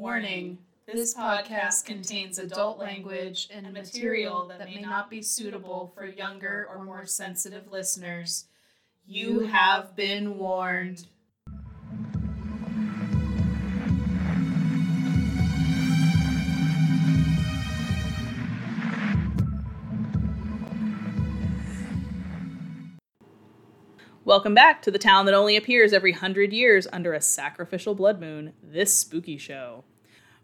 Warning This podcast contains adult language and material that may not be suitable for younger or more sensitive listeners. You have been warned. Welcome back to the town that only appears every hundred years under a sacrificial blood moon, this spooky show.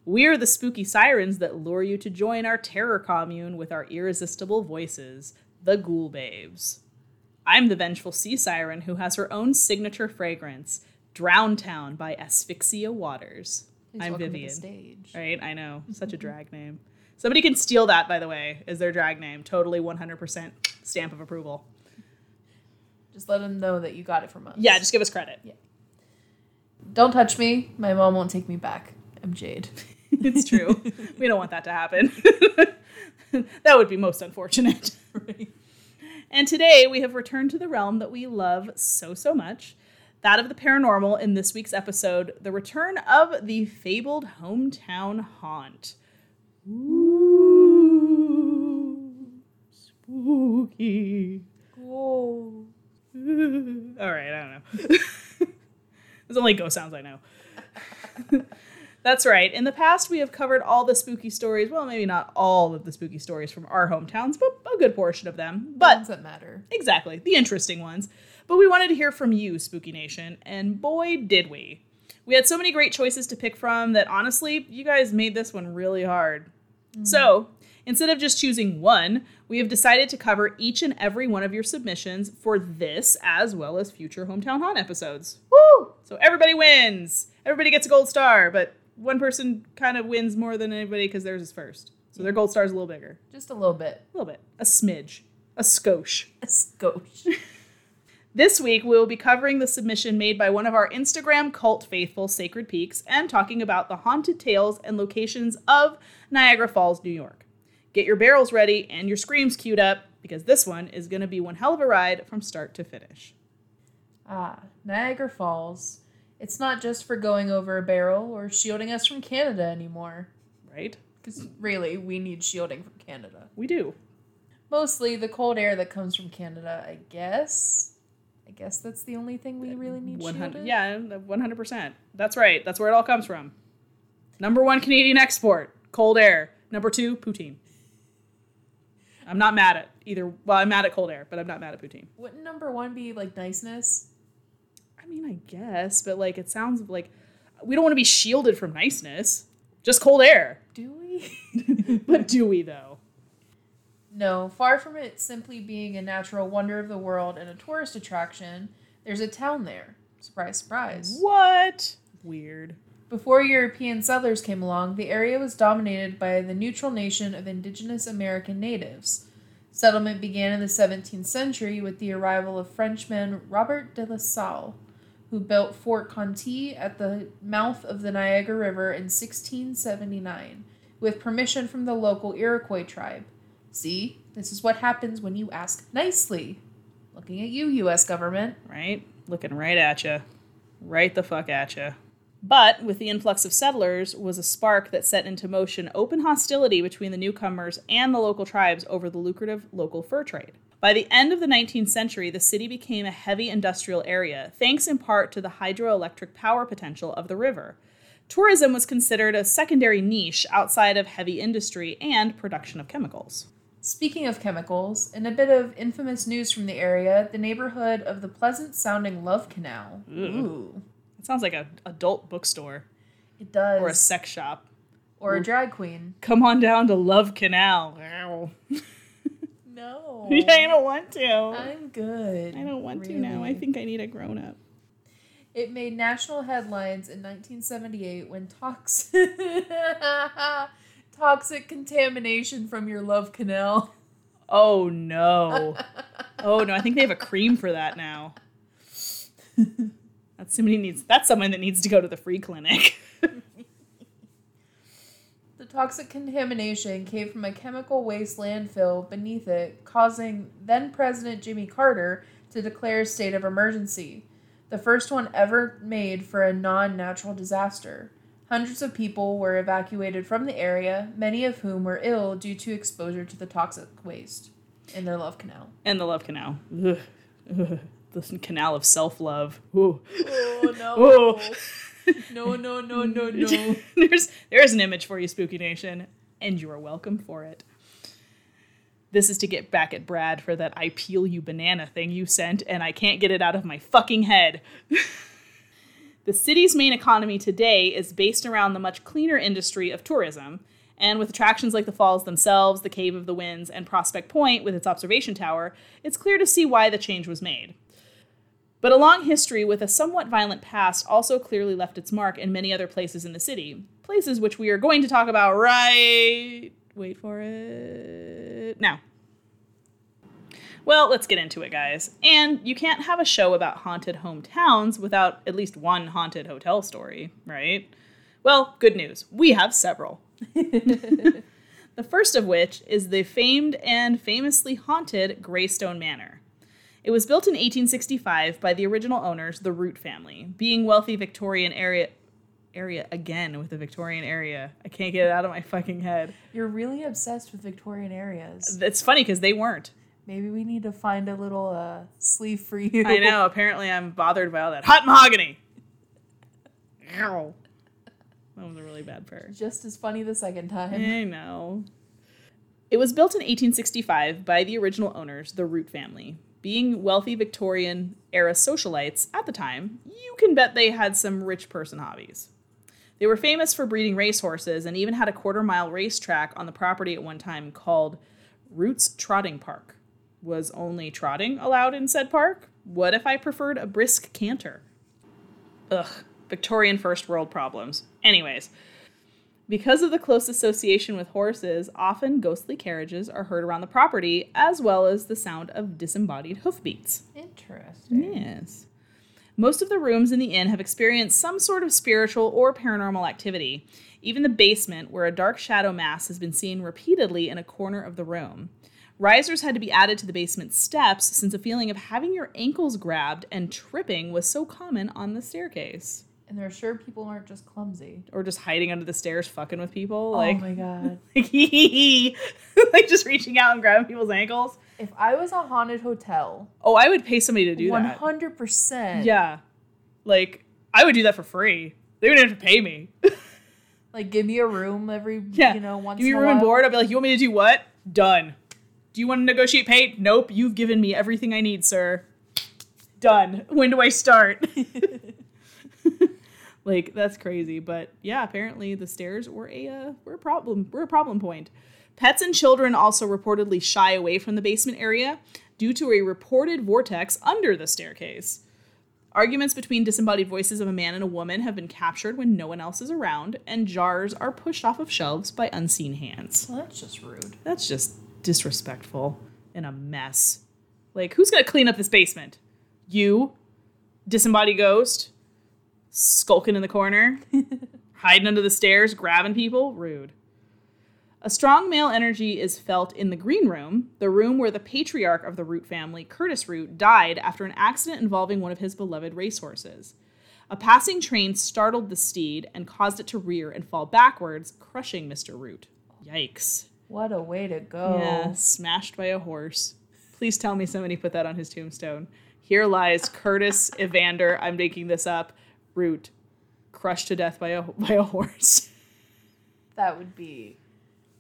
We're the spooky sirens that lure you to join our terror commune with our irresistible voices, the Ghoul Babes. I'm the vengeful sea siren who has her own signature fragrance, Drown Town by Asphyxia Waters. Please I'm welcome to the Vivian. stage. Right? I know. Such a mm-hmm. drag name. Somebody can steal that, by the way, is their drag name. Totally 100% stamp of approval. Just let them know that you got it from us. Yeah, just give us credit. Yeah. Don't touch me. My mom won't take me back. I'm Jade. it's true. we don't want that to happen. that would be most unfortunate. And today we have returned to the realm that we love so, so much that of the paranormal in this week's episode the return of the fabled hometown haunt. Ooh, spooky. Whoa. All right, I don't know. There's only ghost sounds I know. That's right. In the past, we have covered all the spooky stories. Well, maybe not all of the spooky stories from our hometowns, but a good portion of them. But Ones that matter. exactly, the interesting ones. But we wanted to hear from you, Spooky Nation, and boy, did we. We had so many great choices to pick from that honestly, you guys made this one really hard. Mm. So, instead of just choosing one, we have decided to cover each and every one of your submissions for this as well as future Hometown Haunt episodes. Woo! So everybody wins. Everybody gets a gold star, but one person kind of wins more than anybody because theirs is first. So their gold star is a little bigger. Just a little bit. A little bit. A smidge. A skosh. A skosh. This week, we will be covering the submission made by one of our Instagram cult faithful, Sacred Peaks, and talking about the haunted tales and locations of Niagara Falls, New York. Get your barrels ready and your screams queued up because this one is going to be one hell of a ride from start to finish. ah, Niagara Falls. It's not just for going over a barrel or shielding us from Canada anymore. Right? Because really, we need shielding from Canada. We do. Mostly the cold air that comes from Canada, I guess. I guess that's the only thing we really need 100 shielded. yeah 100% that's right that's where it all comes from number one canadian export cold air number two poutine i'm not mad at either well i'm mad at cold air but i'm not mad at poutine Wouldn't number one be like niceness? I mean, I guess, but like it sounds like we don't want to be shielded from niceness. Just cold air. Do we? But do we though? no, far from it simply being a natural wonder of the world and a tourist attraction, there's a town there. Surprise, surprise. What? Weird. Before European settlers came along, the area was dominated by the neutral nation of indigenous American natives. Settlement began in the 17th century with the arrival of Frenchman Robert de La Salle, who built Fort Conti at the mouth of the Niagara River in 1679, with permission from the local Iroquois tribe. See, this is what happens when you ask nicely. Looking at you, U.S. government. Right? Looking right at you. Right the fuck at you. But with the influx of settlers was a spark that set into motion open hostility between the newcomers and the local tribes over the lucrative local fur trade. By the end of the 19th century, the city became a heavy industrial area, thanks in part to the hydroelectric power potential of the river. Tourism was considered a secondary niche outside of heavy industry and production of chemicals. Speaking of chemicals, in a bit of infamous news from the area, the neighborhood of the pleasant sounding Love Canal. Ooh. It sounds like an adult bookstore It does. or a sex shop. Or a drag queen. Come on down to Love Canal. No. I don't want to. I'm good. I don't want to now. I think I need a grown up. It made national headlines in 1978 when toxic toxic contamination from your Love Canal. Oh no. oh no, I think they have a cream for that now. That's somebody needs that's someone that needs to go to the free clinic. The toxic contamination came from a chemical waste landfill beneath it, causing then President Jimmy Carter to declare a state of emergency, the first one ever made for a non natural disaster. Hundreds of people were evacuated from the area, many of whom were ill due to exposure to the toxic waste in their love canal. And the love canal. Ugh. Ugh. The canal of self love. Oh no. No, no, no, no, no. there's there's an image for you, Spooky Nation, and you are welcome for it. This is to get back at Brad for that I peel you banana thing you sent, and I can't get it out of my fucking head. the city's main economy today is based around the much cleaner industry of tourism, and with attractions like the falls themselves, the Cave of the Winds, and Prospect Point with its observation tower, it's clear to see why the change was made. But a long history with a somewhat violent past also clearly left its mark in many other places in the city. Places which we are going to talk about right. Wait for it. Now. Well, let's get into it, guys. And you can't have a show about haunted hometowns without at least one haunted hotel story, right? Well, good news. We have several. the first of which is the famed and famously haunted Greystone Manor. It was built in 1865 by the original owners, the Root family, being wealthy Victorian area area again with the Victorian area. I can't get it out of my fucking head. You're really obsessed with Victorian areas. It's funny because they weren't. Maybe we need to find a little uh, sleeve for you. I know. Apparently, I'm bothered by all that hot mahogany. Ow. That was a really bad prayer. Just as funny the second time. I know. It was built in 1865 by the original owners, the Root family. Being wealthy Victorian era socialites at the time, you can bet they had some rich person hobbies. They were famous for breeding racehorses and even had a quarter mile racetrack on the property at one time called Roots Trotting Park. Was only trotting allowed in said park? What if I preferred a brisk canter? Ugh, Victorian first world problems. Anyways, because of the close association with horses, often ghostly carriages are heard around the property, as well as the sound of disembodied hoofbeats. Interesting. Yes. Most of the rooms in the inn have experienced some sort of spiritual or paranormal activity. Even the basement, where a dark shadow mass has been seen repeatedly in a corner of the room. Risers had to be added to the basement steps since a feeling of having your ankles grabbed and tripping was so common on the staircase. And they're sure people aren't just clumsy. Or just hiding under the stairs fucking with people. Oh like, oh my god. like, like just reaching out and grabbing people's ankles. If I was a haunted hotel, Oh, I would pay somebody to do one that. hundred percent. Yeah. Like, I would do that for free. They wouldn't have to pay me. Like give me a room every Yeah. you know once Give me a room and board. I'll be like, you want me to do what? Done. Do you want to negotiate pay? Nope. You've given me everything I need, sir. Done. When do I start? like that's crazy, but yeah, apparently the stairs were a uh, were a problem. Were a problem point. Pets and children also reportedly shy away from the basement area due to a reported vortex under the staircase. Arguments between disembodied voices of a man and a woman have been captured when no one else is around, and jars are pushed off of shelves by unseen hands. Well, that's just rude. That's just disrespectful and a mess. Like, who's gonna clean up this basement? You, disembodied ghost, skulking in the corner, hiding under the stairs, grabbing people? Rude. A strong male energy is felt in the green room, the room where the patriarch of the Root family, Curtis Root, died after an accident involving one of his beloved racehorses. A passing train startled the steed and caused it to rear and fall backwards, crushing Mr. Root. Yikes. What a way to go. Yeah, smashed by a horse. Please tell me somebody put that on his tombstone. Here lies Curtis Evander. I'm making this up. Root, crushed to death by a by a horse. That would be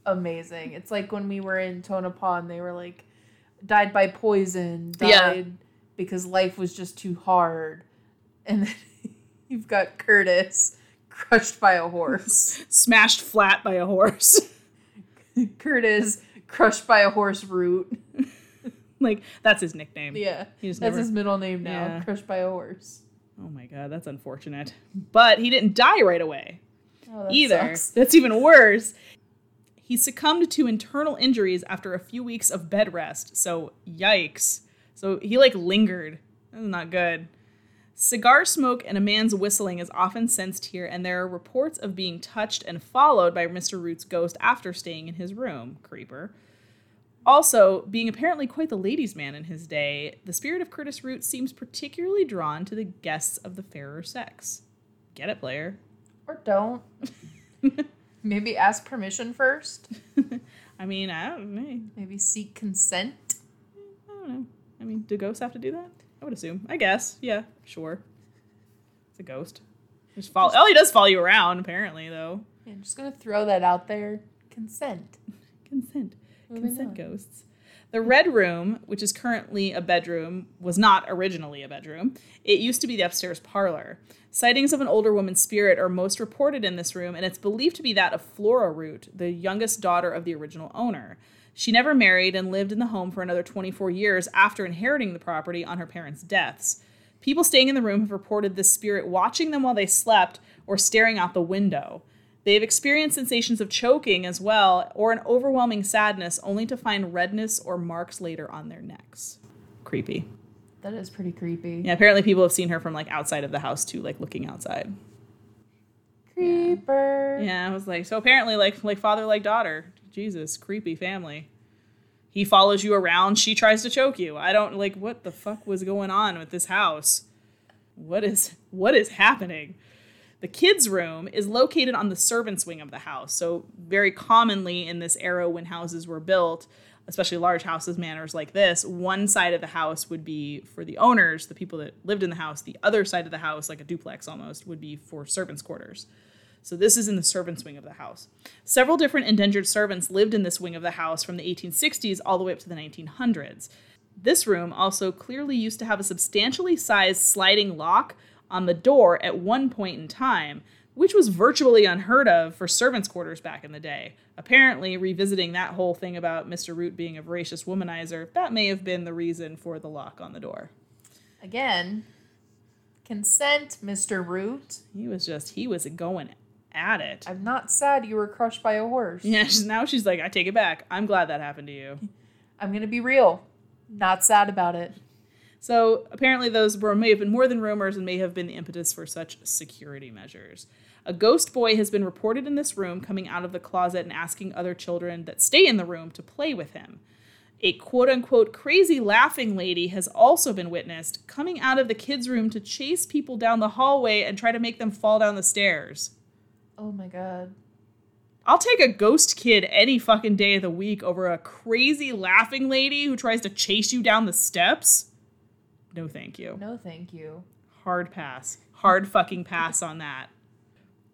amazing. It's like when we were in Tonopah and they were like died by poison, died Yeah. because life was just too hard. And then you've got Curtis crushed by a horse. Smashed flat by a horse. Curtis crushed by a horse root. like that's his nickname. Yeah. He just That's never- his middle name now. Yeah. Crushed by a horse. Oh my god, that's unfortunate. But he didn't die right away. Oh, that either. sucks. That's even worse. He succumbed to internal injuries after a few weeks of bed rest. So, yikes. So, he like lingered. That's not good. Cigar smoke and a man's whistling is often sensed here, and there are reports of being touched and followed by Mr. Root's ghost after staying in his room. Creeper. Also, being apparently quite the ladies' man in his day, the spirit of Curtis Root seems particularly drawn to the guests of the fairer sex. Get it, player? Or don't. Maybe ask permission first. I mean, I don't know. Maybe seek consent. I don't know. I mean, do ghosts have to do that? I would assume. I guess. Yeah, sure. It's a ghost. Just follow. Oh, he does follow you around, apparently, though. Yeah, I'm just gonna throw that out there. Consent. Consent. Moving Consent on. ghosts. The Red Room, which is currently a bedroom, was not originally a bedroom. It used to be the upstairs parlor. Sightings of an older woman's spirit are most reported in this room, and it's believed to be that of Flora Root, the youngest daughter of the original owner. She never married and lived in the home for another 24 years after inheriting the property on her parents' deaths. People staying in the room have reported this spirit watching them while they slept or staring out the window. They have experienced sensations of choking as well, or an overwhelming sadness, only to find redness or marks later on their necks. Creepy. That is pretty creepy. Yeah, apparently people have seen her from like outside of the house too, like looking outside. Creeper. Yeah, I was like, so apparently like like father like daughter. Jesus, creepy family. He follows you around, she tries to choke you. I don't like what the fuck was going on with this house. What is what is happening? The kids' room is located on the servants' wing of the house. So, very commonly in this era when houses were built, especially large houses, manors like this, one side of the house would be for the owners, the people that lived in the house. The other side of the house, like a duplex almost, would be for servants' quarters. So, this is in the servants' wing of the house. Several different indentured servants lived in this wing of the house from the 1860s all the way up to the 1900s. This room also clearly used to have a substantially sized sliding lock on the door at one point in time, which was virtually unheard of for servants' quarters back in the day. Apparently, revisiting that whole thing about Mr. Root being a voracious womanizer, that may have been the reason for the lock on the door. Again, consent, Mr. Root. He was just, he was going at it. I'm not sad you were crushed by a horse. Yeah, she's, now she's like, I take it back. I'm glad that happened to you. I'm gonna be real. Not sad about it. So apparently, those were may have been more than rumors and may have been the impetus for such security measures. A ghost boy has been reported in this room coming out of the closet and asking other children that stay in the room to play with him. A quote unquote crazy laughing lady has also been witnessed coming out of the kids' room to chase people down the hallway and try to make them fall down the stairs. Oh my god. I'll take a ghost kid any fucking day of the week over a crazy laughing lady who tries to chase you down the steps. No, thank you. No, thank you. Hard pass. Hard fucking pass on that.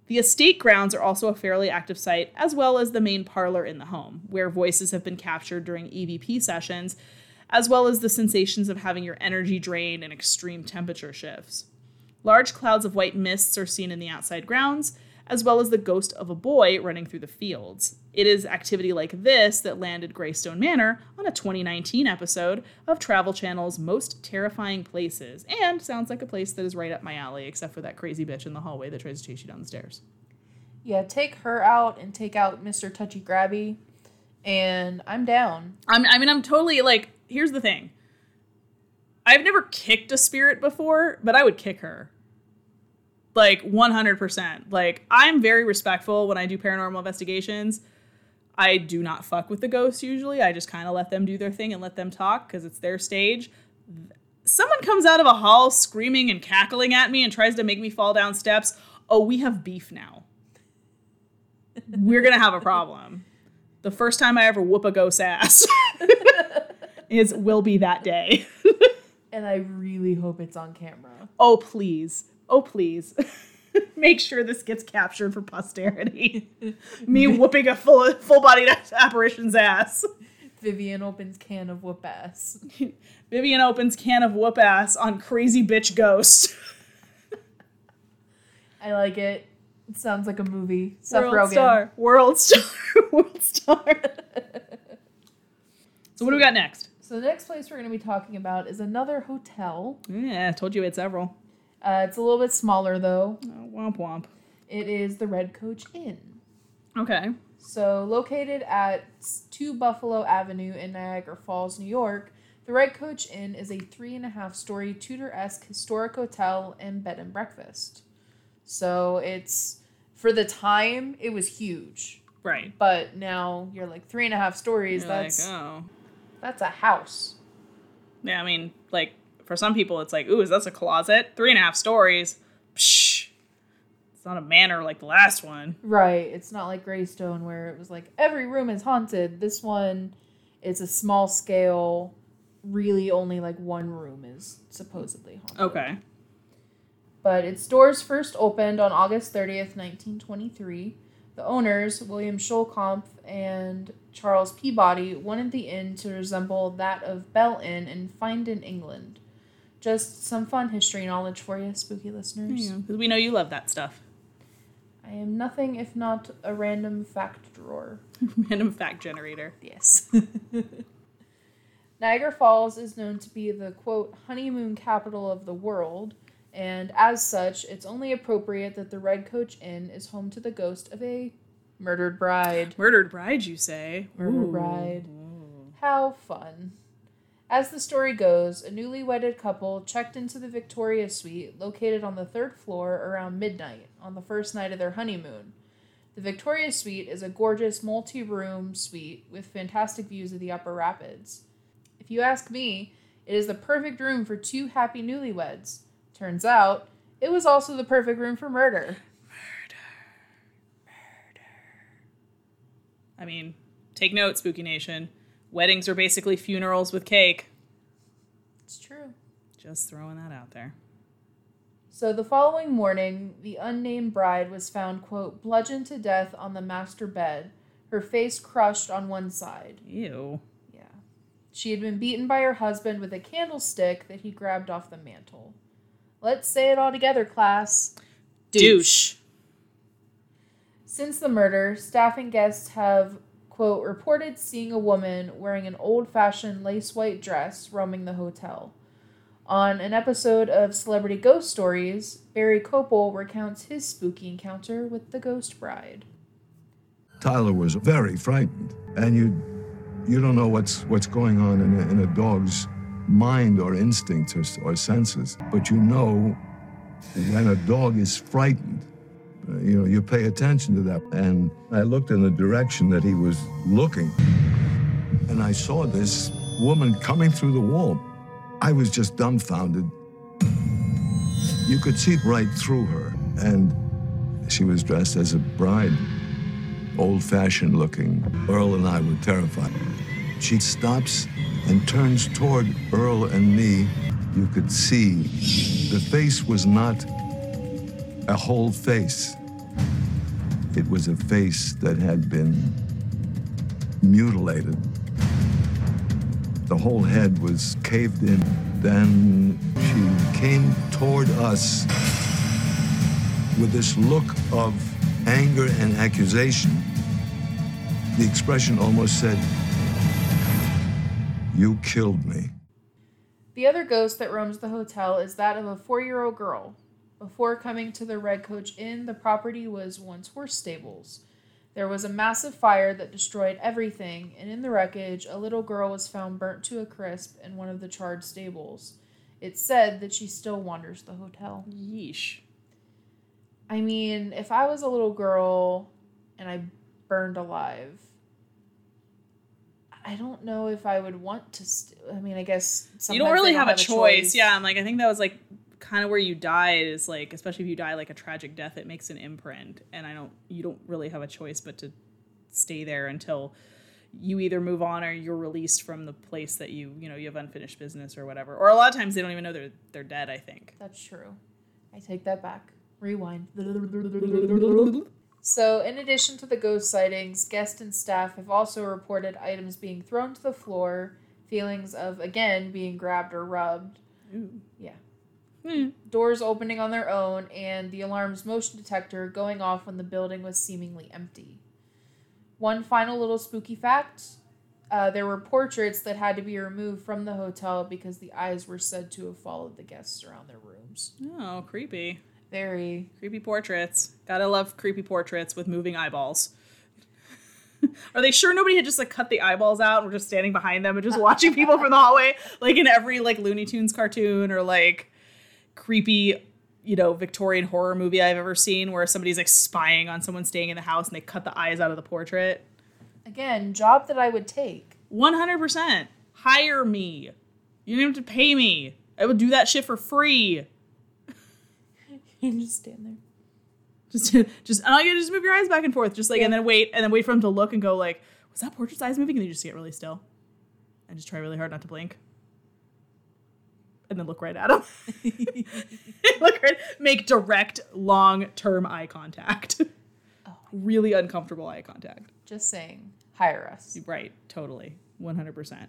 The estate grounds are also a fairly active site, as well as the main parlor in the home, where voices have been captured during EVP sessions, as well as the sensations of having your energy drained and extreme temperature shifts. Large clouds of white mists are seen in the outside grounds, as well as the ghost of a boy running through the fields. It is activity like this that landed Greystone Manor on a 2019 episode of Travel Channel's Most Terrifying Places, and sounds like a place that is right up my alley, except for that crazy bitch in the hallway that tries to chase you down the stairs. Yeah, take her out and take out Mr. Touchy Grabby, and I'm down. I'm, I mean, I'm totally like, here's the thing I've never kicked a spirit before, but I would kick her. Like 100%. Like, I'm very respectful when I do paranormal investigations. I do not fuck with the ghosts usually. I just kind of let them do their thing and let them talk because it's their stage. Someone comes out of a hall screaming and cackling at me and tries to make me fall down steps. Oh, we have beef now. We're going to have a problem. The first time I ever whoop a ghost's ass is will be that day. And I really hope it's on camera. oh, please. Oh, please. Make sure this gets captured for posterity. Me whooping a full full bodied apparition's ass. Vivian opens can of whoop ass. Vivian opens can of whoop ass on crazy bitch ghost. I like it. It sounds like a movie. Seth World Rogen. star. World star. World star. so what do we got next? So the next place we're going to be talking about is another hotel. Yeah, I told you we had several. Uh, it's a little bit smaller though. Oh, womp womp. It is the Red Coach Inn. Okay. So, located at 2 Buffalo Avenue in Niagara Falls, New York, the Red Coach Inn is a three and a half story Tudor esque historic hotel and bed and breakfast. So, it's for the time, it was huge. Right. But now you're like three and a half stories. You're that's like, oh. that's a house. Yeah, I mean, like for some people, it's like, ooh, is that a closet? Three and a half stories. Psh. It's not a manor like the last one. Right. It's not like Greystone where it was like every room is haunted. This one it's a small scale, really only like one room is supposedly haunted. Okay. But its doors first opened on August 30th, 1923. The owners, William Scholkampf and Charles Peabody, wanted the inn to resemble that of Bell Inn in Findon, England. Just some fun history knowledge for you, spooky listeners. Because we know you love that stuff. I am nothing if not a random fact drawer. Random fact generator. Yes. Niagara Falls is known to be the quote honeymoon capital of the world, and as such, it's only appropriate that the Red Coach Inn is home to the ghost of a murdered bride. Murdered bride, you say? Murdered Ooh. bride. How fun. As the story goes, a newly wedded couple checked into the Victoria Suite located on the third floor around midnight on the first night of their honeymoon. The Victoria Suite is a gorgeous multi room suite with fantastic views of the Upper Rapids. If you ask me, it is the perfect room for two happy newlyweds. Turns out, it was also the perfect room for murder. Murder. Murder. I mean, take note, Spooky Nation. Weddings are basically funerals with cake. It's true. Just throwing that out there. So the following morning, the unnamed bride was found, quote, bludgeoned to death on the master bed, her face crushed on one side. Ew. Yeah. She had been beaten by her husband with a candlestick that he grabbed off the mantle. Let's say it all together, class. Douche. Since the murder, staff and guests have, quote, reported seeing a woman wearing an old fashioned lace white dress roaming the hotel. On an episode of Celebrity Ghost Stories, Barry Copel recounts his spooky encounter with the ghost bride. Tyler was very frightened, and you you don't know what's what's going on in a, in a dog's mind or instincts or, or senses, but you know when a dog is frightened. You know, you pay attention to that. And I looked in the direction that he was looking, and I saw this woman coming through the wall. I was just dumbfounded. You could see right through her, and she was dressed as a bride old fashioned looking. Earl and I were terrified. She stops and turns toward Earl and me. You could see the face was not a whole face, it was a face that had been mutilated. The whole head was caved in. Then she came toward us with this look of anger and accusation. The expression almost said, You killed me. The other ghost that roams the hotel is that of a four year old girl. Before coming to the Red Coach Inn, the property was once horse stables. There was a massive fire that destroyed everything, and in the wreckage, a little girl was found burnt to a crisp in one of the charred stables. It's said that she still wanders the hotel. Yeesh. I mean, if I was a little girl and I burned alive, I don't know if I would want to. St- I mean, I guess you don't really have, a choice. Yeah, I'm like, I think that was like kind of where you died is like, especially if you die like a tragic death, it makes an imprint, and I don't, you don't really have a choice but to stay there until you either move on or you're released from the place that you, you know, you have unfinished business or whatever. Or a lot of times they don't even know they're they're dead. I think. That's true. I take that back. Rewind. So, in addition to the ghost sightings, guests and staff have also reported items being thrown to the floor, feelings of, again, being grabbed or rubbed. Ooh. Yeah. Hmm. Doors opening on their own, and the alarm's motion detector going off when the building was seemingly empty. One final little spooky fact uh, there were portraits that had to be removed from the hotel because the eyes were said to have followed the guests around their rooms. Oh, creepy. Very. Creepy portraits. Gotta love creepy portraits with moving eyeballs. Are they sure nobody had just like cut the eyeballs out and we're just standing behind them and just watching people from the hallway, like in every like Looney Tunes cartoon or like creepy, you know, Victorian horror movie I've ever seen where somebody's like spying on someone staying in the house and they cut the eyes out of the portrait? Again, job that I would take. 100%. Hire me. You don't have to pay me. I would do that shit for free. You just stand there. Just, just, and all you gotta do move your eyes back and forth, just like, and then wait, and then wait for him to look and go like, was that portrait's eyes moving? And then you just get really still, and just try really hard not to blink, and then look right at him. look right, make direct, long-term eye contact. really uncomfortable eye contact. Just saying. Hire us. Right, totally. 100%.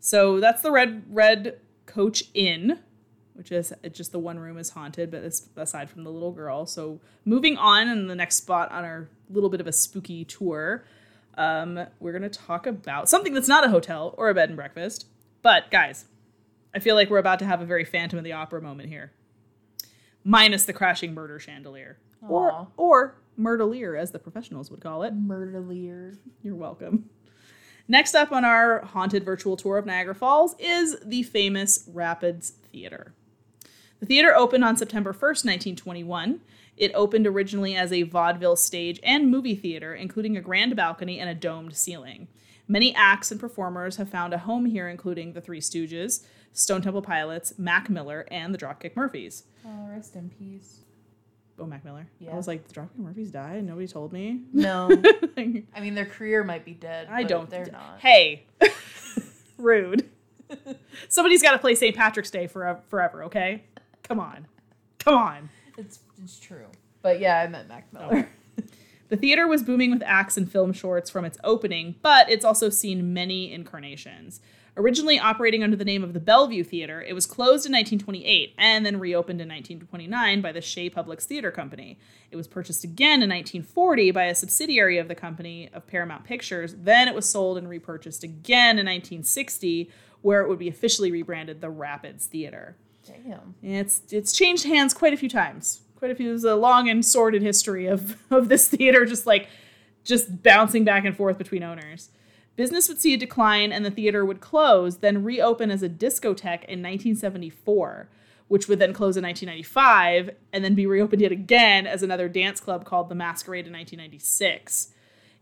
So that's the Red Red Coach Inn, which is just the one room is haunted, but it's aside from the little girl. So moving on, and the next spot on our little bit of a spooky tour, um, we're gonna talk about something that's not a hotel or a bed and breakfast. But guys, I feel like we're about to have a very Phantom of the Opera moment here, minus the crashing murder chandelier, Aw. or or murdelier as the professionals would call it. Murdelier. You're welcome. Next up on our haunted virtual tour of Niagara Falls is the famous Rapids Theater. The theater opened on September 1st, 1921. It opened originally as a vaudeville stage and movie theater, including a grand balcony and a domed ceiling. Many acts and performers have found a home here, including the Three Stooges, Stone Temple Pilots, Mac Miller, and the Dropkick Murphys. Oh, rest in peace. Oh, Mac Miller. Yeah. I was like, the Dropkick Murphys died? Nobody told me. No. I mean, their career might be dead. I don't. They're not. Hey, rude. Somebody's got to play St. Patrick's Day forever, forever. Okay, come on, come on. It's, it's true. But yeah, I meant Mac oh. Miller. The theater was booming with acts and film shorts from its opening, but it's also seen many incarnations. Originally operating under the name of the Bellevue Theater, it was closed in 1928 and then reopened in 1929 by the Shea Publix Theater Company. It was purchased again in 1940 by a subsidiary of the company of Paramount Pictures. Then it was sold and repurchased again in 1960, where it would be officially rebranded the Rapids Theater. Damn. It's it's changed hands quite a few times. Quite a few. There's a long and sordid history of of this theater, just like just bouncing back and forth between owners. Business would see a decline, and the theater would close, then reopen as a discotheque in 1974, which would then close in 1995, and then be reopened yet again as another dance club called the Masquerade in 1996.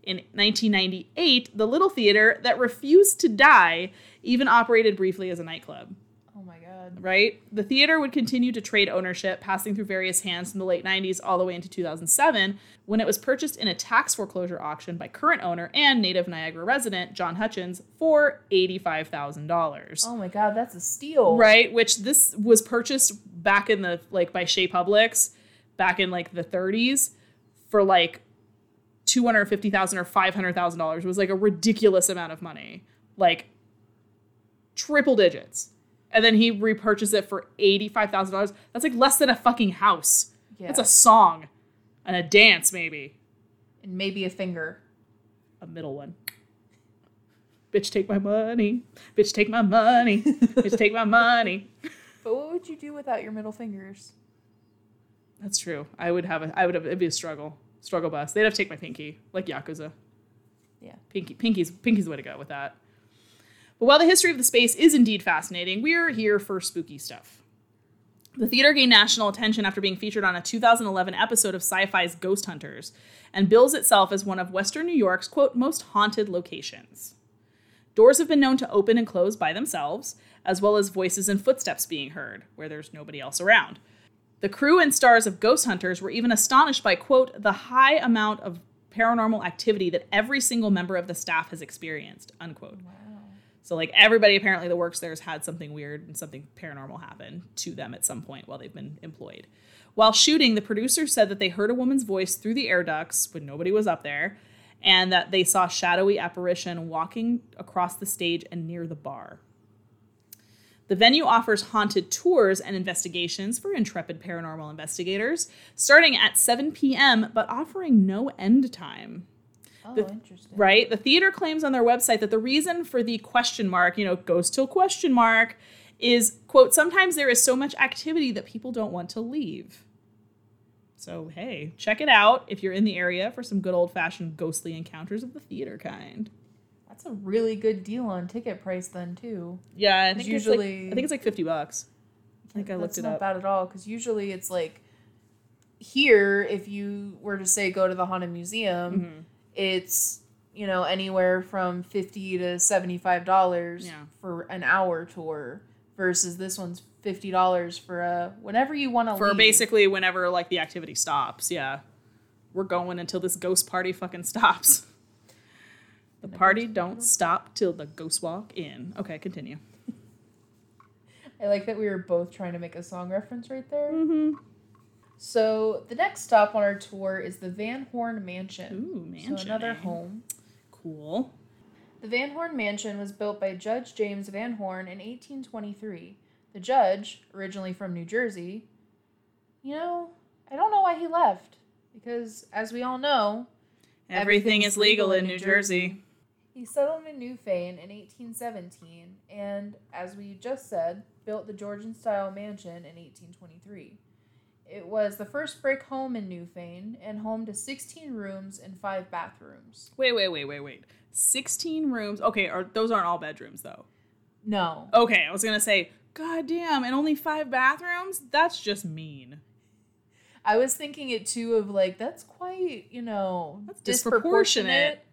In 1998, the Little Theater that refused to die even operated briefly as a nightclub Oh my god. Right? The theater would continue to trade ownership, passing through various hands from the late 90s all the way into 2007, when it was purchased in a tax foreclosure auction by current owner and native Niagara resident John Hutchins for $85,000. Oh my god, that's a steal. Right, which this was purchased back in the like by Shea Publix back in like the 30s for like $250,000 or 500,000 dollars. It was like a ridiculous amount of money. Like triple digits. And then he repurchased it for $85,000. That's like less than a fucking house. Yeah. That's a song and a dance maybe. and maybe a finger. A middle one. Bitch take my money. Bitch take my money. Bitch take my money. But what would you do without your middle fingers? That's true. I would have a I would have it'd be a struggle. Struggle bus. They'd have to take my pinky, like Yakuza. Yeah. Pinky Pinky's Pinky's the way to go with that. But while the history of the space is indeed fascinating, we're here for spooky stuff. The theater gained national attention after being featured on a 2011 episode of Syfy's Ghost Hunters, and bills itself as one of Western New York's quote most haunted locations. Doors have been known to open and close by themselves, as well as voices and footsteps being heard where there's nobody else around. The crew and stars of Ghost Hunters were even astonished by, quote, the high amount of paranormal activity that every single member of the staff has experienced, unquote. So, like, everybody apparently that works there has had something weird and something paranormal happen to them at some point while they've been employed. While shooting, the producers said that they heard a woman's voice through the air ducts when nobody was up there, and that they saw shadowy apparition walking across the stage and near the bar. The venue offers haunted tours and investigations for intrepid paranormal investigators, starting at 7 p.m., but offering no end time. Oh, The- interesting. Right? The theater claims on their website that the reason for the question mark, you know, goes till question mark, is, quote, sometimes there is so much activity that people don't want to leave. So, hey, check it out if you're in the area for some good old fashioned ghostly encounters of the theater kind. That's a really good deal on ticket price then too. Yeah, I think usually usually- I think it's like 50 bucks. I think I looked it up. That's not bad at all because usually it's like here if you were to say go to the haunted museum, Mm-hmm. It's you know anywhere from fifty to seventy five dollars Yeah. for an hour tour versus this one's fifty dollars for a whenever you want to For leave. basically whenever like the activity stops. Yeah. We're going until this ghost party fucking stops. The party don't stop till the ghost walk in. Okay, continue. I like that we were both trying to make a song reference right there. Mm-hmm. So the next stop on our tour is the Van Horn Mansion. Ooh, mansion. So another eh? home. Cool. The Van Horn Mansion was built by Judge James Van Horn in 1823. The judge, originally from New Jersey, you know, I don't know why he left. Because, as we all know, Everything is legal in New Jersey. he settled in Newfane in 1817 and, as we just said, built the Georgian style mansion in 1823. It was the first brick home in Newfane and home to 16 rooms and 5 bathrooms. Wait, wait, wait, wait, wait. 16 rooms. Okay, are, those aren't all bedrooms though. No. Okay, I was gonna say, God damn, and only five bathrooms? That's just mean. I was thinking it too of like that's quite you know That's disproportionate,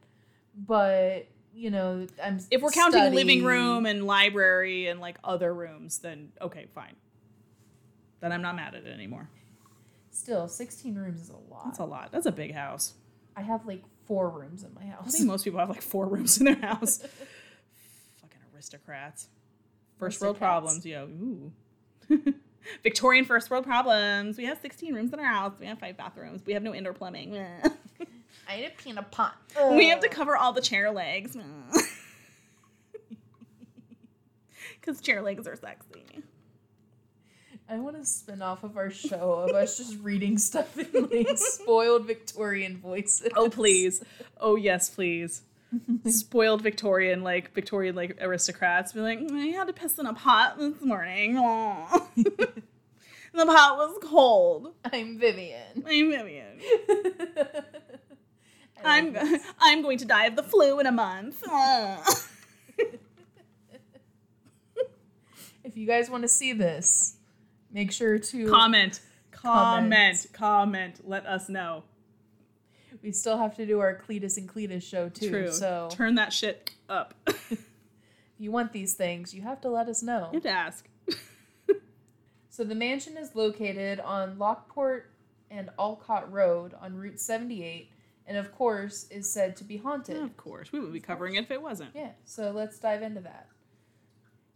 but you know I'm If we're counting study- living room and library and like other rooms, then okay, fine. Then I'm not mad at it anymore. Still 16 rooms is a lot. That's a lot. That's a big house. I have like four rooms in my house. I think most people have like four rooms in their house. Fucking aristocrats. First world problems, yo. Ooh. Victorian first world problems. We have 16 rooms in our house. We have five bathrooms. We have no indoor plumbing. I need a peanut pot. we have to cover all the chair legs. Because chair legs are sexy. I want to spin off of our show of us just reading stuff in like spoiled Victorian voices. Oh, please. Oh, yes, please. Spoiled Victorian, like Victorian, like aristocrats, be like, mm, I had to piss in a pot this morning. The pot was cold. I'm Vivian. I'm Vivian. I'm this. I'm going to die of the flu in a month. If you guys want to see this, make sure to comment, comment, Comment. comment. Let us know. We still have to do our Cletus and Cletus show too. True. So turn that shit up. you if you want these things, you have to let us know. have to ask. So the mansion is located on Lockport and Olcott Road on Route 78, and of course is said to be haunted. of course, we would be covering it if it wasn't. Yeah, so let's dive into that.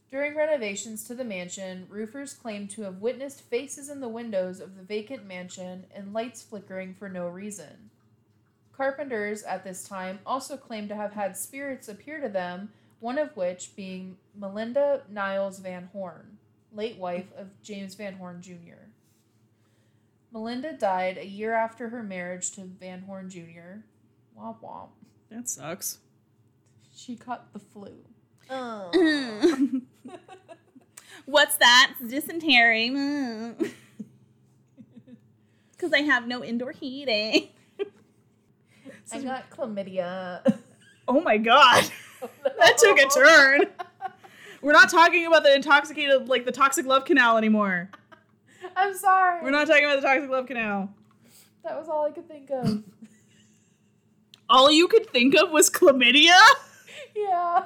During renovations to the mansion, roofers claim to have witnessed faces in the windows of the vacant mansion and lights flickering for no reason. Carpenters at this time also claim to have had spirits appear to them, one of which being Melinda Niles Van Horn, late wife of James Van Horn Jr. Melinda died a year after her marriage to Van Horn Jr. Womp womp. That sucks. She caught the flu. Oh. What's that? Dysentery. Mm. Because I have no indoor heating. I got chlamydia. Oh my god. Oh, that took a turn. We're not talking about the intoxicated, like the toxic love canal anymore. I'm sorry. We're not talking about the toxic love canal. That was all I could think of. All you could think of was chlamydia? yeah.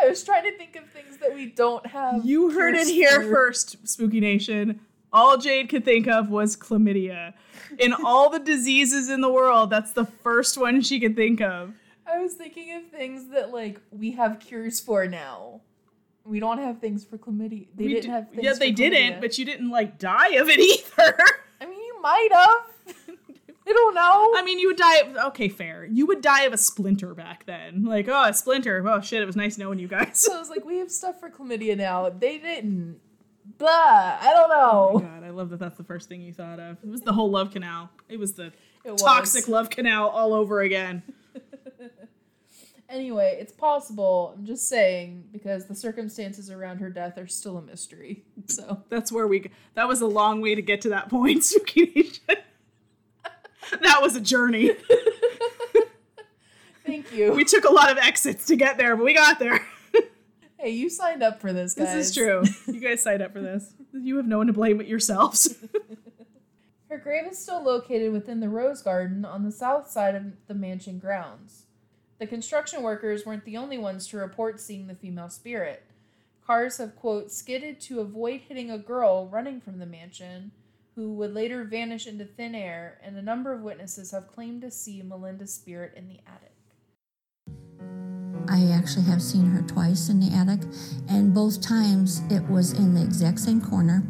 I was trying to think of things that we don't have. You heard it here first, Spooky Nation. All Jade could think of was chlamydia. In all the diseases in the world, that's the first one she could think of. I was thinking of things that like we have cures for now. We don't have things for chlamydia. They We didn't d- have things Yeah, they didn't, but you didn't like die of it either. I mean, you might have. I don't know. I mean, you would die. Of, okay, fair. You would die of a splinter back then. Like, oh, a splinter. Oh shit, it was nice knowing you guys. so I was like, we have stuff for chlamydia now. They didn't. Blah. I don't Oh know. my god, I love that. That's the first thing you thought of. It was the whole love canal. It was the It was. toxic love canal all over again. Anyway, it's possible. I'm just saying because the circumstances around her death are still a mystery. So That's where we. That was a long way to get to that point, Nation. that was a journey. thank you. We took a lot of exits to get there, but we got there. hey, you signed up for this, guys. This is true. You guys signed up for this. You have no one to blame but yourselves. Her grave is still located within the Rose Garden on the south side of the mansion grounds. The construction workers weren't the only ones to report seeing the female spirit. Cars have, quote, skidded to avoid hitting a girl running from the mansion, who would later vanish into thin air, and a number of witnesses have claimed to see Melinda's spirit in the attic. I actually have seen her twice in the attic, and both times it was in the exact same corner.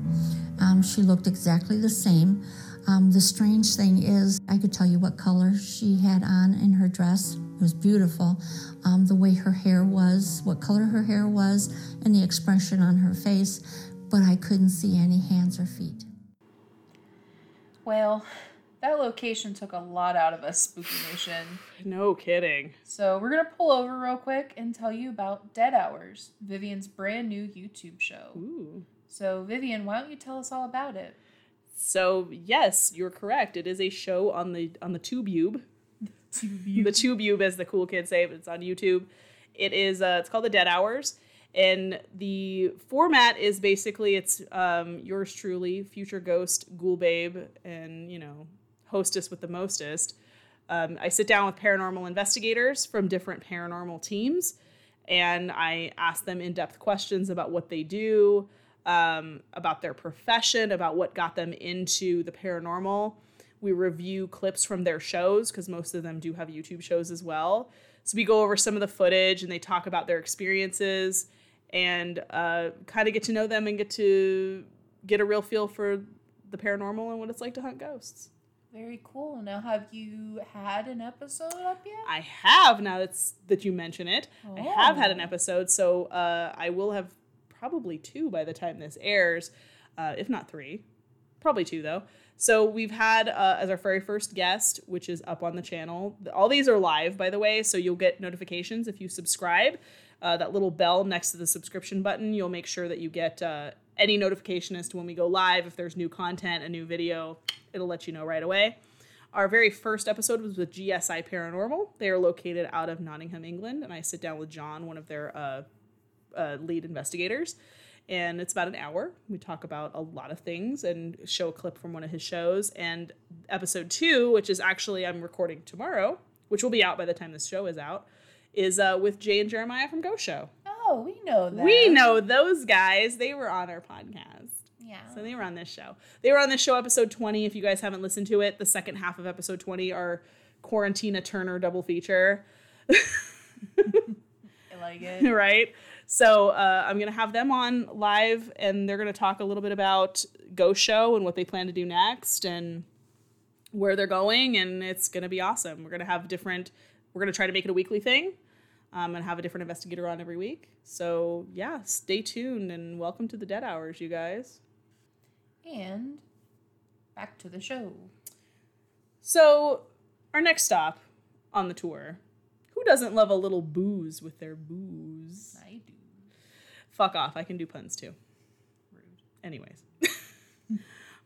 Um, she looked exactly the same. Um, the strange thing is, I could tell you what color she had on in her dress. It was beautiful. Um, the way her hair was, what color her hair was, and the expression on her face, but I couldn't see any hands or feet. Well, that location took a lot out of us, Spooky Nation. No kidding. So we're gonna pull over real quick and tell you about Dead Hours, Vivian's brand new YouTube show. Ooh. So Vivian, why don't you tell us all about it? So yes, you're correct. It is a show on the on the TubeYube. The TubeYube, as the cool kids say, but it's on YouTube. It is. Uh, it's called the Dead Hours, and the format is basically it's um, yours truly, future ghost, ghoul babe, and you know, hostess with the mostest. Um, I sit down with paranormal investigators from different paranormal teams, and I ask them in depth questions about what they do, um, about their profession, about what got them into the paranormal. We review clips from their shows because most of them do have YouTube shows as well. So we go over some of the footage and they talk about their experiences and uh, kind of get to know them and get to get a real feel for the paranormal and what it's like to hunt ghosts. Very cool. Now, have you had an episode up yet? I have now that's that you mention it. I have had an Oh. episode, so uh, I will have probably two by the time this airs, uh, if not three. Probably two though. So we've had uh, as our very first guest, which is up on the channel. All these are live, by the way, so you'll get notifications if you subscribe. Uh, that little bell next to the subscription button, you'll make sure that you get uh, any notification as to when we go live. If there's new content, a new video, it'll let you know right away. Our very first episode was with GSI Paranormal. They are located out of Nottingham, England, and I sit down with John, one of their uh, uh, lead investigators, and it's about an hour. We talk about a lot of things and show a clip from one of his shows. And episode two, which is actually I'm recording tomorrow, which will be out by the time this show is out, is uh, with Jay and Jeremiah from Go Show. Oh, we know that. We know those guys. They were on our podcast. Yeah. So they were on this show. They were on this show episode 20. If you guys haven't listened to it, the second half of episode 20 are Quarantina Turner double feature. I like it. right? So uh, I'm gonna have them on live, and they're gonna talk a little bit about Go Show and what they plan to do next, and where they're going, and it's gonna be awesome. We're gonna have different. We're gonna try to make it a weekly thing, um, and have a different investigator on every week. So yeah, stay tuned and welcome to the Dead Hours, you guys. And back to the show. So our next stop on the tour. Who doesn't love a little booze with their booze? I do. Fuck off. I can do puns too. Rude. Anyways.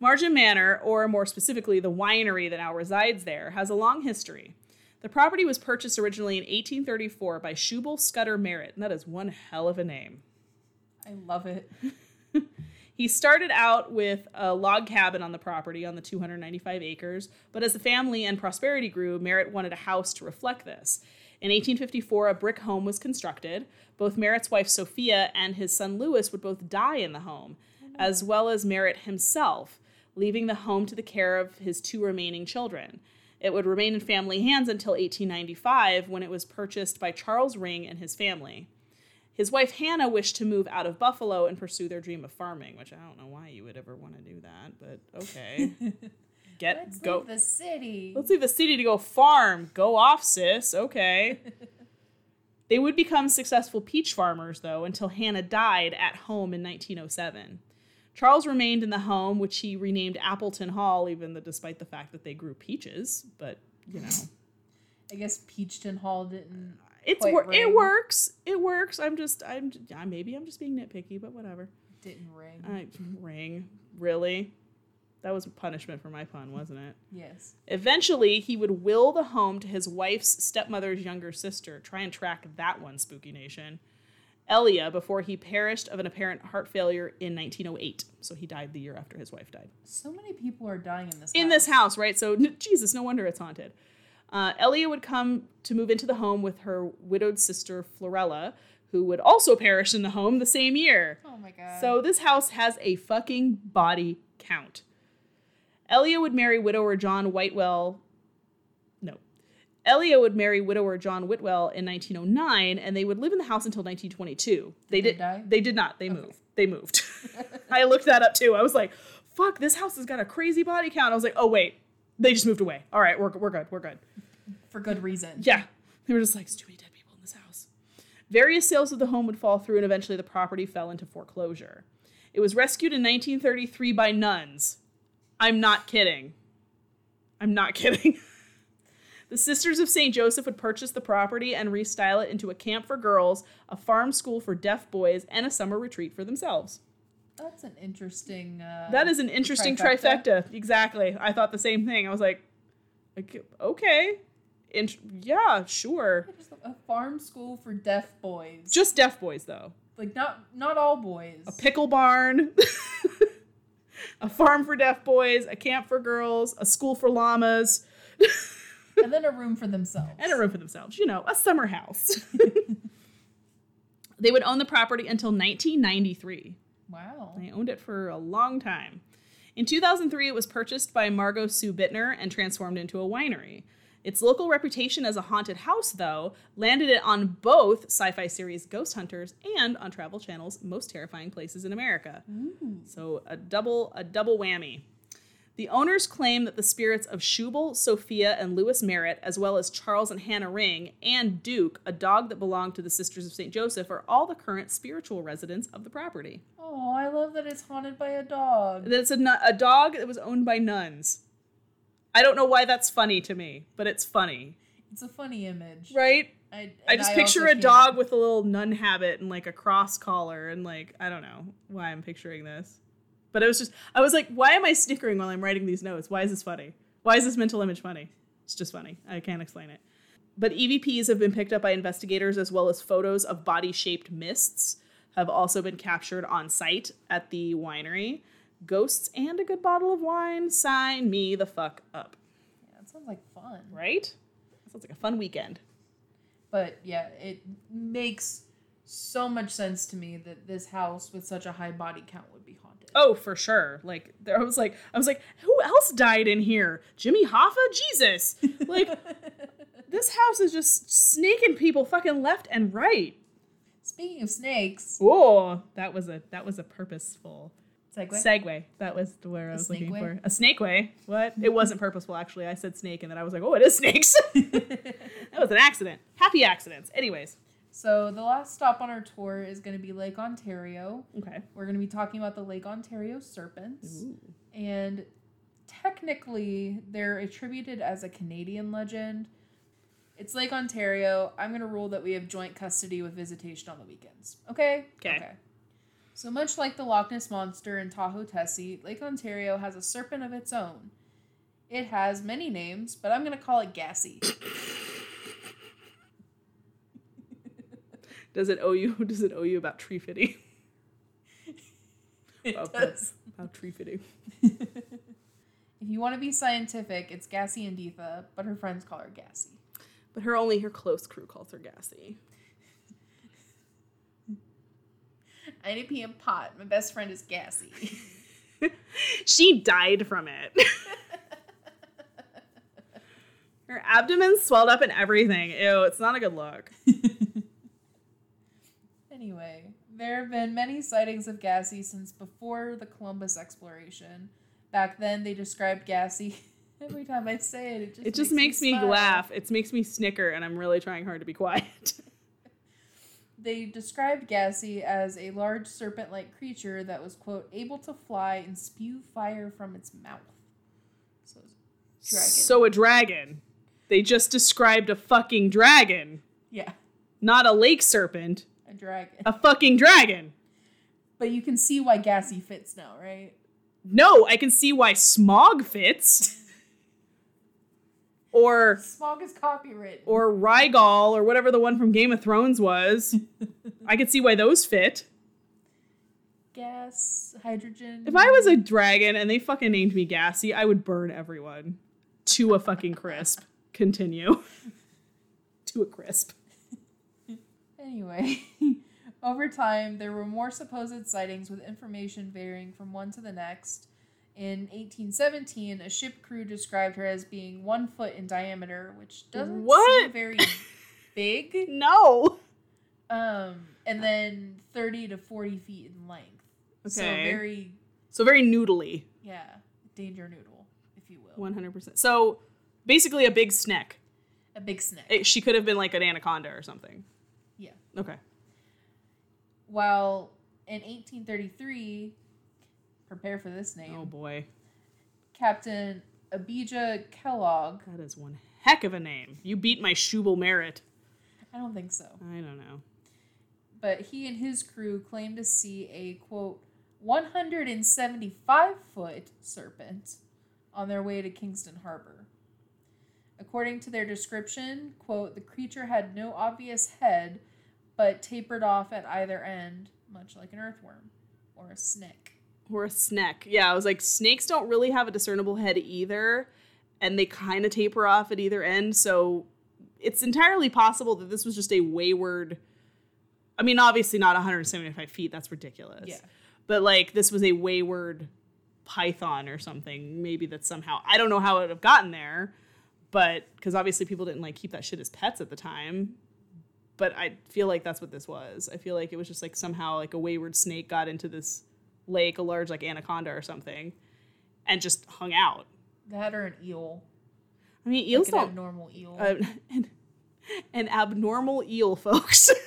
Marjim Manor, or more specifically, the winery that now resides there, has a long history. The property was purchased originally in 1834 by Shubal Scudder Merritt, and that is one hell of a name. I love it. He started out with a log cabin on the property on the 295 acres, but as the family and prosperity grew, Merritt wanted a house to reflect this. In 1854, a brick home was constructed. Both Merritt's wife Sophia and his son Louis would both die in the home, as well as Merritt himself, leaving the home to the care of his two remaining children. It would remain in family hands until 1895 when it was purchased by Charles Ring and his family. His wife Hannah wished to move out of Buffalo and pursue their dream of farming, which I don't know why you would ever want to do that, but okay. Get Let's go. leave the city. Let's leave the city to go farm. Go off, sis. Okay. they would become successful peach farmers, though, until Hannah died at home in 1907. Charles remained in the home, which he renamed Appleton Hall, even though, despite the fact that they grew peaches. But you know, I guess Peachton Hall didn't. it's wor- it works. It works. I'm just I'm I- maybe I'm just being nitpicky, but whatever. Didn't ring. I ring really. That was a punishment for my pun, wasn't it? yes. Eventually, he would will the home to his wife's stepmother's younger sister. Try and track that one, Spooky Nation. Elia, before he perished of an apparent heart failure in 1908. So he died the year after his wife died. So many people are dying in this. In this house, right? So, Jesus, no wonder it's haunted. Uh, Elia would come to move into the home with her widowed sister, Florella, who would also perish in the home the same year. Oh my god. So this house has a fucking body count. Elia would marry widower John Whitewell. No. Elia would marry widower John Whitwell in 1909, and they would live in the house until 1922. They they did. die? They did not. They moved. They moved. I looked that up too. I was like, "Fuck, this house has got a crazy body count." I was like, "Oh wait, they just moved away. All right, we're we're good. We're good." for good reason. Yeah. They were just like, "There's too many dead people in this house. Various sales of the home would fall through, and eventually the property fell into foreclosure. It was rescued in 1933 by nuns. I'm not kidding. I'm not kidding. The Sisters of St. Joseph would purchase the property and restyle it into a camp for girls, a farm school for deaf boys, and a summer retreat for themselves. That's an interesting. Uh, That is an interesting trifecta. Exactly. I thought the same thing. I was like, like, okay. Int- yeah, sure. A farm school for deaf boys. Just deaf boys, though. like not not all boys. A pickle barn, a farm for deaf boys, a camp for girls, a school for llamas, and then a room for themselves. and a room for themselves. You know, a summer house. they would own the property until 1993. Wow. They owned it for a long time. In 2003, it was purchased by Margot Sue Bittner and transformed into a winery. Its local reputation as a haunted house, though, landed it on both Syfy series Ghost Hunters and on Travel Channel's Most Terrifying Places in America. So a double a double whammy. The owners claim that the spirits of Shubal, Sophia, and Louis Merritt, as well as Charles and Hannah Ring, and Duke, a dog that belonged to the Sisters of St. Joseph, are all the current spiritual residents of the property. Oh, I love that it's haunted by a dog. That it's a, nu- a dog that was owned by nuns. I don't know why that's funny to me, but it's funny, It's a funny image. right? I, I just I picture a can't- dog with a little nun habit and like a cross collar and like I don't know why I'm picturing this. But it was just I was like, why am I snickering while I'm writing these notes? Why is this funny? Why is this mental image funny? It's just funny. I can't explain it. But EVPs have been picked up by investigators as well as photos of body-shaped mists have also been captured on site at the winery. Ghosts and a good bottle of wine sign me the fuck up, Yeah, it sounds like fun. right? Sounds like a fun weekend. But yeah, it makes so much sense to me that this house with such a high body count would. Oh, for sure. Like there I was like I was like, who else died in here? Jimmy Hoffa? Jesus. Like this house is just snaking people fucking left and right. Speaking of snakes, Oh, that was a that was a purposeful segue. segue. That was the word I was looking way? for. A snake way. What? It wasn't purposeful actually. I said snake and then I was like, oh, it is snakes. that was an accident. Happy accidents. Anyways. So the last stop on our tour is going to be Lake Ontario. Okay. We're going to be talking about the Lake Ontario serpents. And technically, they're attributed as a Canadian legend. It's Lake Ontario. I'm going to rule that we have joint custody with visitation on the weekends. Okay. Okay. So much like the Loch Ness Monster in Tahoe Tessie, Lake Ontario has a serpent of its own. It has many names, but I'm going to call it Gassy. Does it owe you does it owe you about tree fitting? It About- does. About tree fitting. If you want to be scientific, it's Gaasyendietha, but her friends call her Gassy. But her only her close crew calls her gassy. I need to pee in pot. My best friend is Gassy. She died from it. her abdomen swelled up and everything. Ew, it's not a good look. Anyway, there have been many sightings of Gassy since before the Columbus exploration. Back then, they described Gassy. Every time I say it, it just It just makes me smile. laugh. It makes me snicker, and I'm really trying hard to be quiet. They described Gassy as a large serpent-like creature that was quote able to fly and spew fire from its mouth. So, dragon. So a dragon. They just described a fucking dragon, yeah, not a lake serpent. A dragon. A fucking dragon. But you can see why Gassy fits now, right? No, I can see why Smaug fits. or Smaug is copywritten. or Rhaegal or whatever the one from Game of Thrones was. I could see why those fit. gas, hydrogen. If I was a dragon and they fucking named me Gassy, I would burn everyone to a fucking crisp. Continue. to a crisp. Anyway, over time, there were more supposed sightings with information varying from one to the next. In 1817, a ship crew described her as being one foot in diameter, which doesn't What? seem very big. No. Um, and then 30 to 40 feet in length. Okay. So very, So very noodly. yeah, danger noodle, if you will. One hundred percent. So basically a big snake. A big snake. It- she could have been like an anaconda or something. Okay. While in 1833, prepare for this name, Oh boy, Captain Abijah Kellogg. that is one heck of a name. You beat my Shubal Merritt. I don't think so. I don't know. But he and his crew claimed to see a quote 175 foot serpent on their way to Kingston Harbor. According to their description, quote, the creature had no obvious head, but tapered off at either end, much like an earthworm or a snake. Or a snake. Yeah, I was like, snakes don't really have a discernible head either, and they kind of taper off at either end. So it's entirely possible that this was just a wayward. I mean, obviously not 175 feet. That's ridiculous. Yeah. But like, this was a wayward python or something. Maybe that somehow I don't know how it would have gotten there, but because obviously people didn't like keep that shit as pets at the time. But I feel like that's what this was. I feel like it was just like somehow like a wayward snake got into this lake, a large like anaconda or something, and just hung out. That or an eel. I mean, eels like an don't. abnormal eel. Uh, an, an abnormal eel, folks.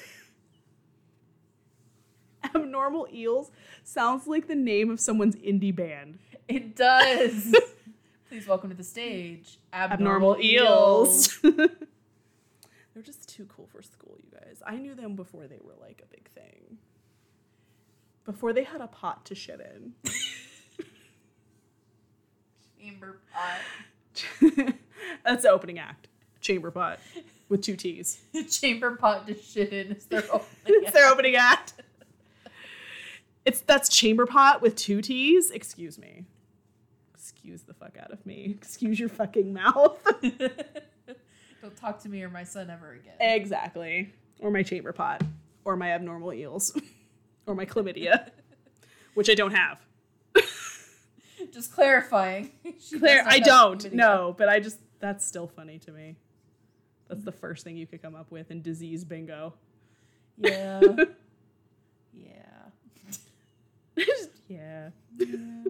abnormal eels sounds like the name of someone's indie band. it does. Please welcome to the stage. Abnormal eels. They're just too cool for school. I knew them before they were like a big thing. Before they had a pot to shit in. Chamber pot. That's the opening act. Chamber pot with two T's. Chamber pot to shit in is their opening. it's their opening act. It's that's chamber pot with two T's. Excuse me. Excuse the fuck out of me. Excuse your fucking mouth. Don't talk to me or my son ever again. exactly. Or my chamber pot. Or my abnormal eels. or my chlamydia. Which I don't have. Just clarifying. Claire, I don't. chlamydia. No, but I just that's still funny to me. That's the first thing you could come up with in disease bingo. Yeah. yeah. yeah. yeah.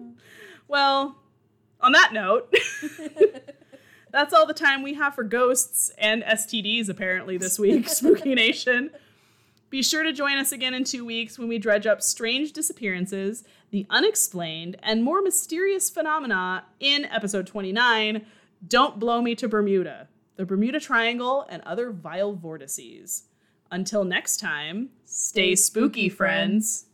Well, on that note, that's all the time we have for ghosts and STDs apparently this week, Spooky Nation. Be sure to join us again in two weeks when we dredge up strange disappearances, the unexplained, and more mysterious phenomena in episode 29 Don't Blow Me to Bermuda, the Bermuda Triangle, and other vile vortices. Until next time, stay, spooky, friends.